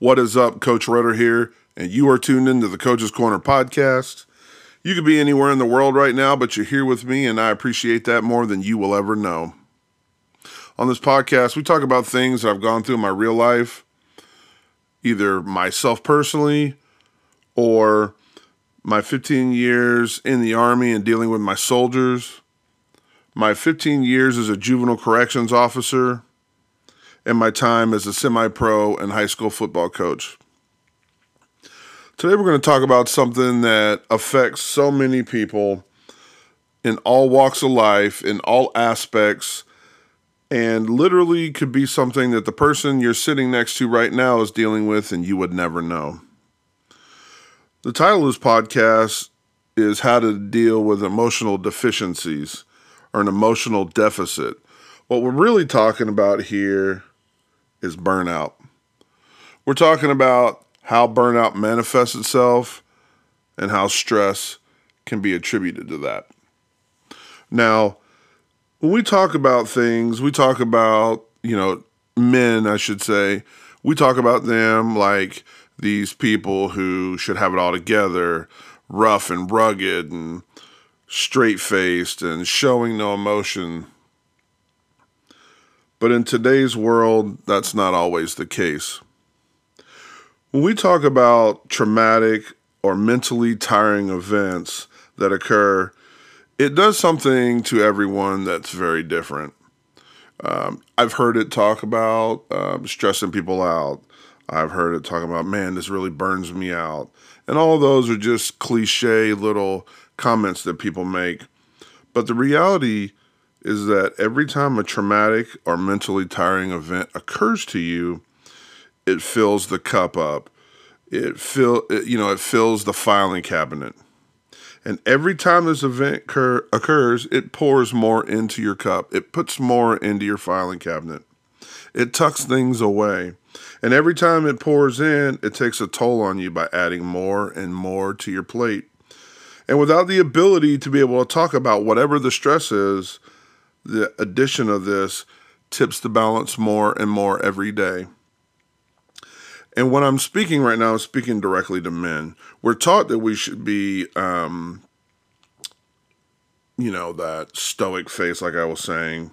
What is up? Coach Rudder here, and you are tuned into the Coach's Corner podcast. You could be anywhere in the world right now, but you're here with me, and I appreciate that more than you will ever know. On this podcast, we talk about things that I've gone through in my real life, either myself personally or my 15 years in the Army and dealing with my soldiers, my 15 years as a juvenile corrections officer, and my time as a semi pro and high school football coach. Today, we're going to talk about something that affects so many people in all walks of life, in all aspects, and literally could be something that the person you're sitting next to right now is dealing with and you would never know. The title of this podcast is How to Deal with Emotional Deficiencies or an Emotional Deficit. What we're really talking about here is burnout. We're talking about how burnout manifests itself and how stress can be attributed to that. Now, when we talk about things, we talk about, you know, men, I should say, we talk about them like these people who should have it all together, rough and rugged and straight faced and showing no emotion. But in today's world, that's not always the case. When we talk about traumatic or mentally tiring events that occur, it does something to everyone that's very different. Um, I've heard it talk about um, stressing people out. I've heard it talk about, man, this really burns me out. And all those are just cliche little comments that people make. But the reality is that every time a traumatic or mentally tiring event occurs to you, it fills the cup up. It fill it, you know, it fills the filing cabinet. And every time this event occur, occurs, it pours more into your cup. It puts more into your filing cabinet. It tucks things away. And every time it pours in, it takes a toll on you by adding more and more to your plate. And without the ability to be able to talk about whatever the stress is, the addition of this tips the balance more and more every day. And when I'm speaking right now, I'm speaking directly to men. We're taught that we should be, um, you know, that stoic face, like I was saying.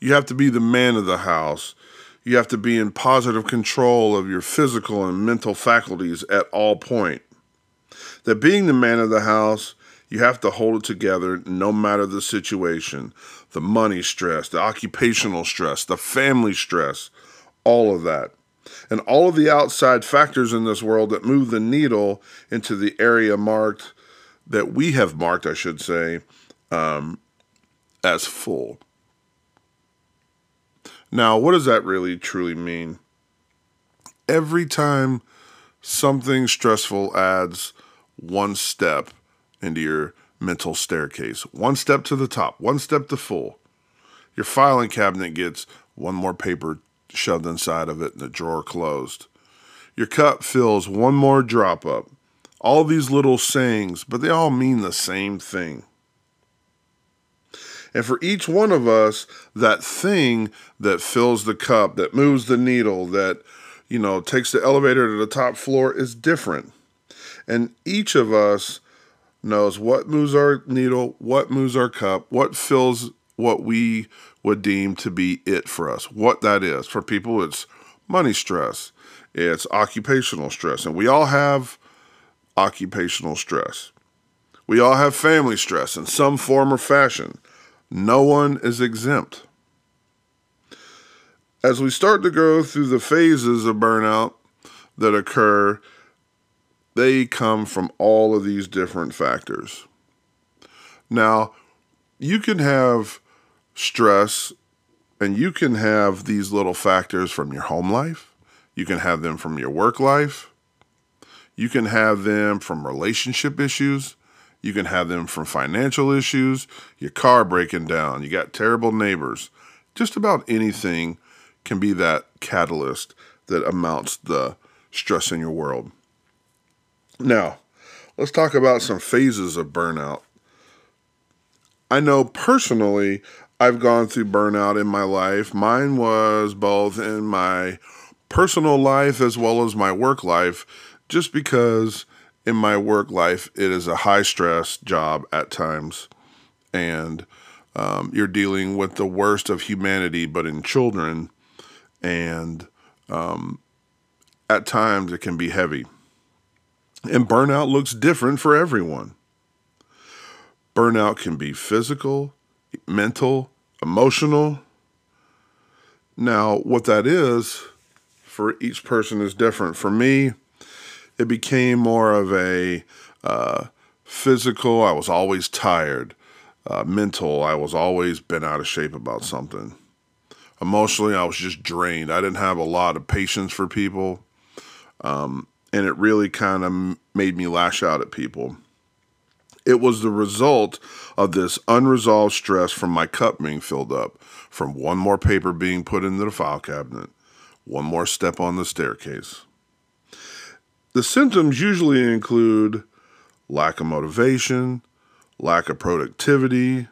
You have to be the man of the house. You have to be in positive control of your physical and mental faculties at all point. That being the man of the house, you have to hold it together no matter the situation. The money stress, the occupational stress, the family stress, all of that and all of the outside factors in this world that move the needle into the area marked that we have marked, I should say, um, as full. Now, what does that really truly mean? Every time something stressful adds one step into your mental staircase, one step to the top, one step to full, your filing cabinet gets one more paper shoved inside of it and the drawer closed. Your cup fills one more drop up. All these little sayings, but they all mean the same thing. And for each one of us, that thing that fills the cup, that moves the needle, that, you know, takes the elevator to the top floor is different. And each of us knows what moves our needle, what moves our cup, what fills what we would deem to be it for us. What that is. For people, it's money stress, it's occupational stress. And we all have occupational stress. We all have family stress in some form or fashion. No one is exempt. As we start to go through the phases of burnout that occur, they come from all of these different factors. Now, you can have stress, and you can have these little factors from your home life, you can have them from your work life, you can have them from relationship issues. You can have them from financial issues, your car breaking down, you got terrible neighbors. Just about anything can be that catalyst that amounts the stress in your world. Now, let's talk about some phases of burnout. I know personally, I've gone through burnout in my life. Mine was both in my personal life as well as my work life, just because in my work life it is a high stress job at times. And um, you're dealing with the worst of humanity, but in children. And um, at times it can be heavy. And burnout looks different for everyone. Burnout can be physical, mental, emotional. Now, what that is for each person is different. For me, it became more of a uh, physical, I was always tired. Uh, mental, I was always been out of shape about something. Emotionally, I was just drained. I didn't have a lot of patience for people. Um, and it really kind of made me lash out at people. It was the result of this unresolved stress from my cup being filled up, from one more paper being put into the file cabinet, one more step on the staircase. The symptoms usually include lack of motivation, lack of productivity.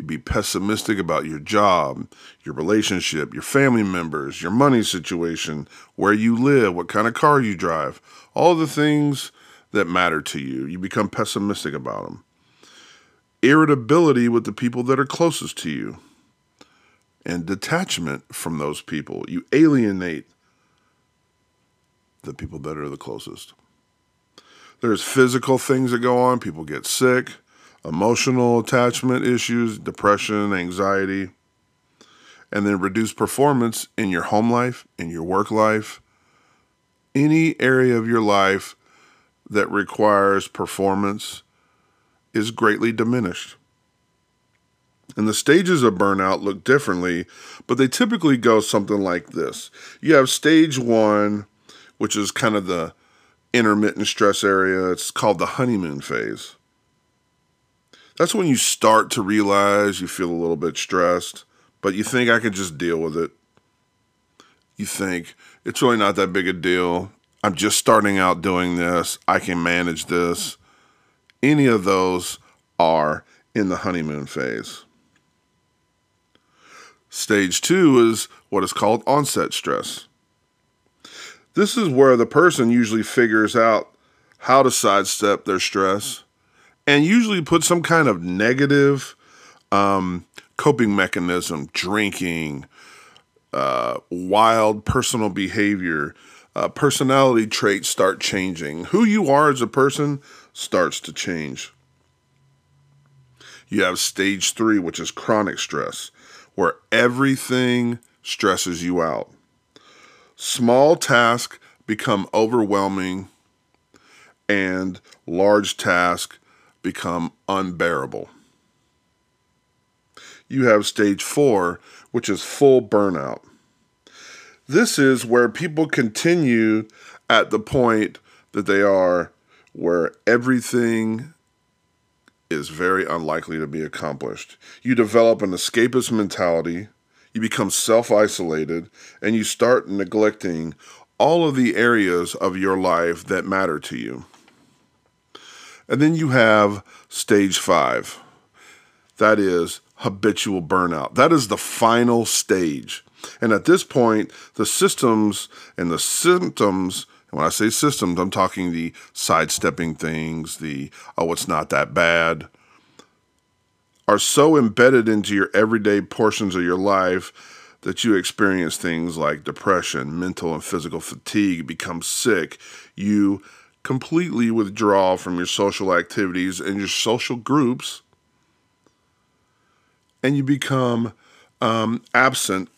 You'd be pessimistic about your job, your relationship, your family members, your money situation, where you live, what kind of car you drive, all the things that matter to you. You become pessimistic about them. Irritability with the people that are closest to you, and detachment from those people. You alienate the people that are the closest. There's physical things that go on. People get sick, emotional attachment issues, depression, anxiety, and then reduced performance in your home life, in your work life, any area of your life that requires performance is greatly diminished. And the stages of burnout look differently, but they typically go something like this. You have stage one, which is kind of the intermittent stress area. It's called the honeymoon phase. That's when you start to realize you feel a little bit stressed, but you think I can just deal with it. You think it's really not that big a deal. I'm just starting out doing this. I can manage this. Any of those are in the honeymoon phase. Stage two is what is called onset stress. This is where the person usually figures out how to sidestep their stress and usually put some kind of negative um, coping mechanism, drinking, uh, wild personal behavior, uh, personality traits start changing. Who you are as a person starts to change. You have stage three, which is chronic stress, where everything stresses you out. Small tasks become overwhelming and large tasks become unbearable. You have stage four, which is full burnout. This is where people continue at the point that they are, where everything is very unlikely to be accomplished. You develop an escapist mentality you become self isolated, and you start neglecting all of the areas of your life that matter to you. And then you have stage five that is habitual burnout. That is the final stage. And at this point, the systems and the symptoms, and when I say systems, I'm talking the sidestepping things, the, oh, it's not that bad, are so embedded into your everyday portions of your life that you experience things like depression, mental and physical fatigue, become sick, you completely withdraw from your social activities and your social groups, and you become um, absent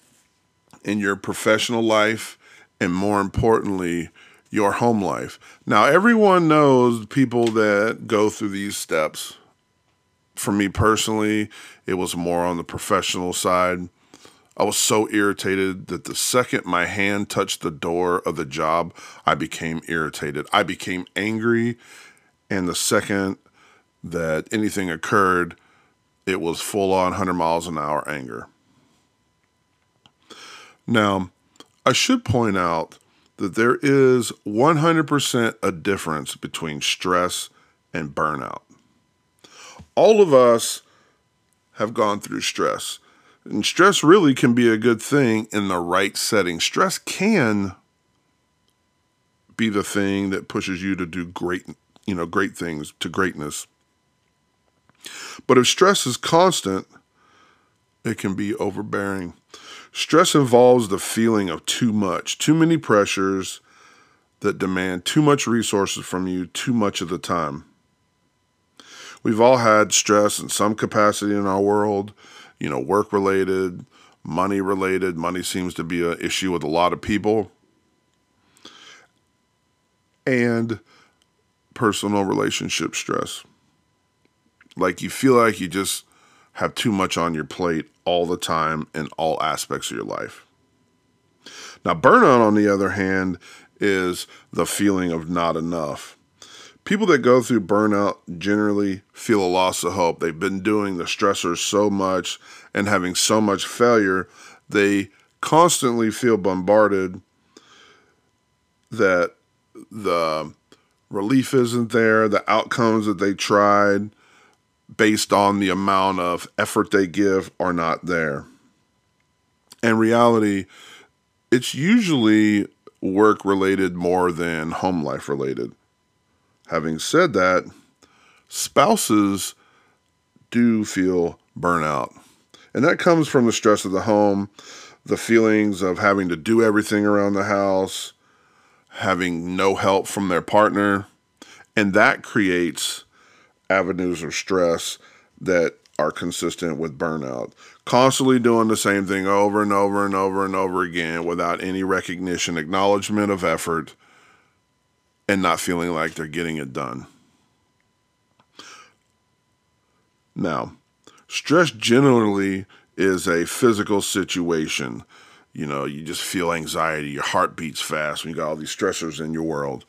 in your professional life and more importantly, your home life. Now, everyone knows people that go through these steps for me personally, it was more on the professional side. I was so irritated that the second my hand touched the door of the job, I became irritated. I became angry. And the second that anything occurred, it was full on 100 miles an hour anger. Now, I should point out that there is 100% a difference between stress and burnout all of us have gone through stress. And stress really can be a good thing in the right setting. Stress can be the thing that pushes you to do great, you know, great things to greatness. But if stress is constant, it can be overbearing. Stress involves the feeling of too much, too many pressures that demand too much resources from you too much of the time. We've all had stress in some capacity in our world, you know, work related, money related. Money seems to be an issue with a lot of people. And personal relationship stress. Like you feel like you just have too much on your plate all the time in all aspects of your life. Now, burnout, on the other hand, is the feeling of not enough. People that go through burnout generally feel a loss of hope. They've been doing the stressors so much and having so much failure, they constantly feel bombarded that the relief isn't there, the outcomes that they tried based on the amount of effort they give are not there. In reality, it's usually work related more than home life related. Having said that, spouses do feel burnout. And that comes from the stress of the home, the feelings of having to do everything around the house, having no help from their partner. And that creates avenues of stress that are consistent with burnout. Constantly doing the same thing over and over and over and over again without any recognition, acknowledgement of effort, and not feeling like they're getting it done. Now, stress generally is a physical situation. You know, you just feel anxiety, your heart beats fast when you got all these stressors in your world.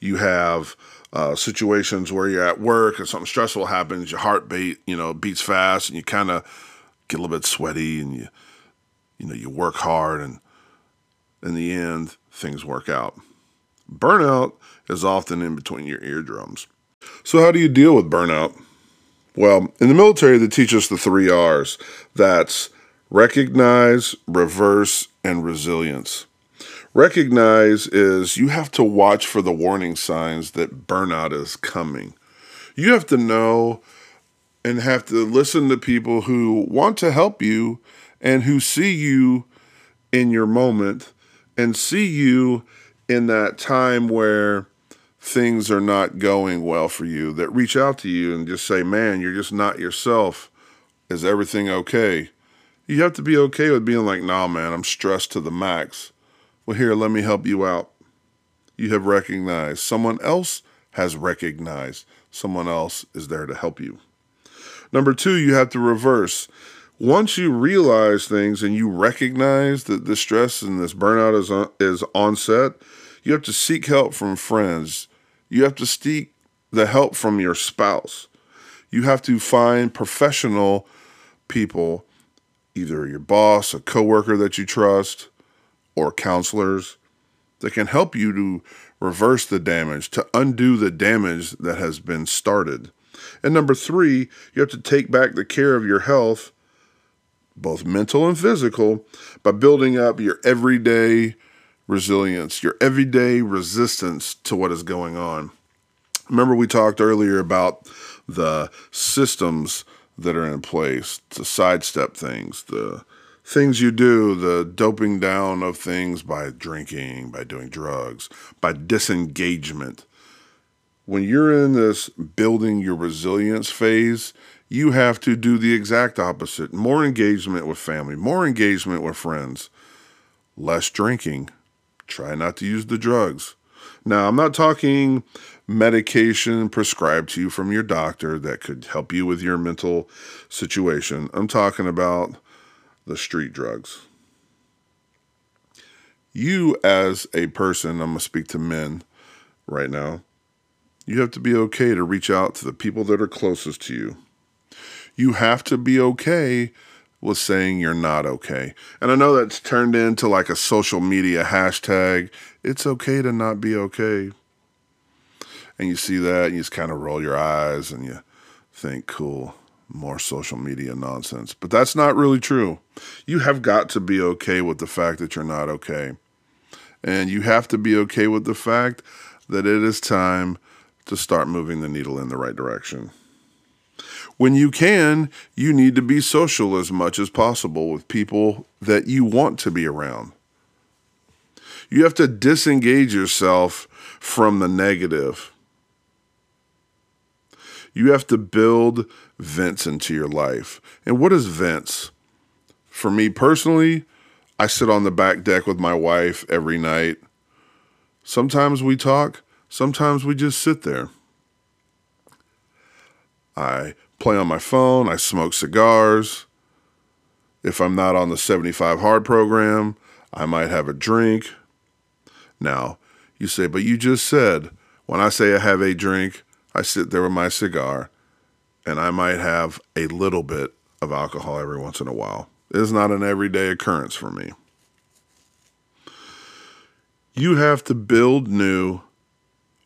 You have uh, situations where you're at work and something stressful happens, your heart beat, you know, beats fast, and you kind of get a little bit sweaty, and you, you know, you work hard, and in the end, things work out. Burnout is often in between your eardrums. So, how do you deal with burnout? Well, in the military, they teach us the three R's. That's recognize, reverse, and resilience. Recognize is you have to watch for the warning signs that burnout is coming. You have to know and have to listen to people who want to help you and who see you in your moment and see you in that time where things are not going well for you that reach out to you and just say, Man, you're just not yourself. Is everything okay? You have to be okay with being like, Nah, man, I'm stressed to the max. Well, here, let me help you out. You have recognized. Someone else has recognized. Someone else is there to help you. Number two, you have to reverse. Once you realize things and you recognize that this stress and this burnout is on, is onset, you have to seek help from friends. You have to seek the help from your spouse. You have to find professional people, either your boss, a coworker that you trust, or counselors that can help you to reverse the damage, to undo the damage that has been started. And number three, you have to take back the care of your health, both mental and physical, by building up your everyday resilience, your everyday resistance to what is going on. Remember, we talked earlier about the systems that are in place to sidestep things, the things you do, the doping down of things by drinking, by doing drugs, by disengagement. When you're in this building your resilience phase, you have to do the exact opposite more engagement with family, more engagement with friends, less drinking. Try not to use the drugs. Now, I'm not talking medication prescribed to you from your doctor that could help you with your mental situation. I'm talking about the street drugs. You, as a person, I'm going to speak to men right now, you have to be okay to reach out to the people that are closest to you. You have to be okay with saying you're not okay. And I know that's turned into like a social media hashtag. It's okay to not be okay. And you see that and you just kind of roll your eyes and you think, cool more social media nonsense. But that's not really true. You have got to be okay with the fact that you're not okay. And you have to be okay with the fact that it is time to start moving the needle in the right direction. When you can, you need to be social as much as possible with people that you want to be around. You have to disengage yourself from the negative. You have to build vents into your life. And what is vents? For me personally, I sit on the back deck with my wife every night. Sometimes we talk, sometimes we just sit there. I play on my phone, I smoke cigars. If I'm not on the 75 hard program, I might have a drink. Now, you say, but you just said, when I say I have a drink, I sit there with my cigar and I might have a little bit of alcohol every once in a while. It's not an everyday occurrence for me. You have to build new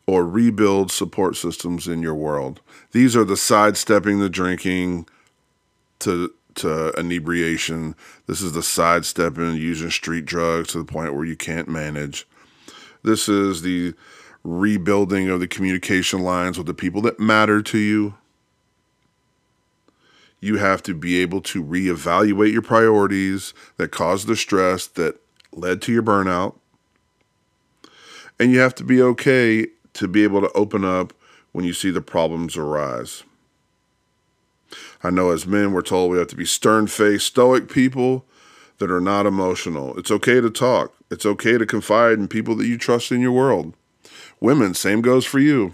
or rebuild support systems in your world. These are the sidestepping the drinking to to inebriation. This is the sidestepping using street drugs to the point where you can't manage. This is the rebuilding of the communication lines with the people that matter to you. You have to be able to reevaluate your priorities that caused the stress that led to your burnout. And you have to be okay to be able to open up when you see the problems arise. I know as men, we're told we have to be stern faced, stoic people that are not emotional. It's okay to talk, it's okay to confide in people that you trust in your world. Women, same goes for you.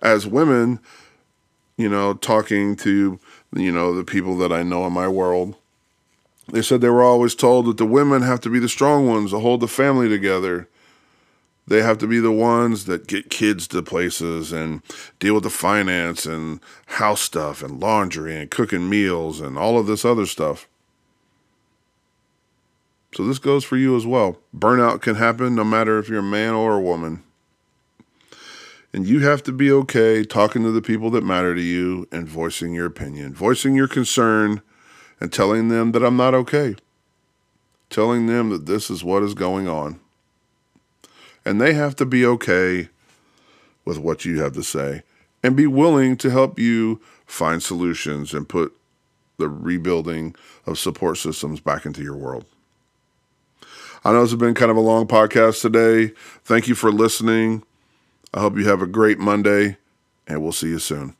As women, you know, talking to, you know, the people that I know in my world, they said they were always told that the women have to be the strong ones to hold the family together. They have to be the ones that get kids to places and deal with the finance and house stuff and laundry and cooking meals and all of this other stuff. So this goes for you as well. Burnout can happen no matter if you're a man or a woman. And you have to be okay talking to the people that matter to you and voicing your opinion, voicing your concern, and telling them that I'm not okay. Telling them that this is what is going on. And they have to be okay with what you have to say and be willing to help you find solutions and put the rebuilding of support systems back into your world. I know this has been kind of a long podcast today. Thank you for listening. I hope you have a great Monday, and we'll see you soon.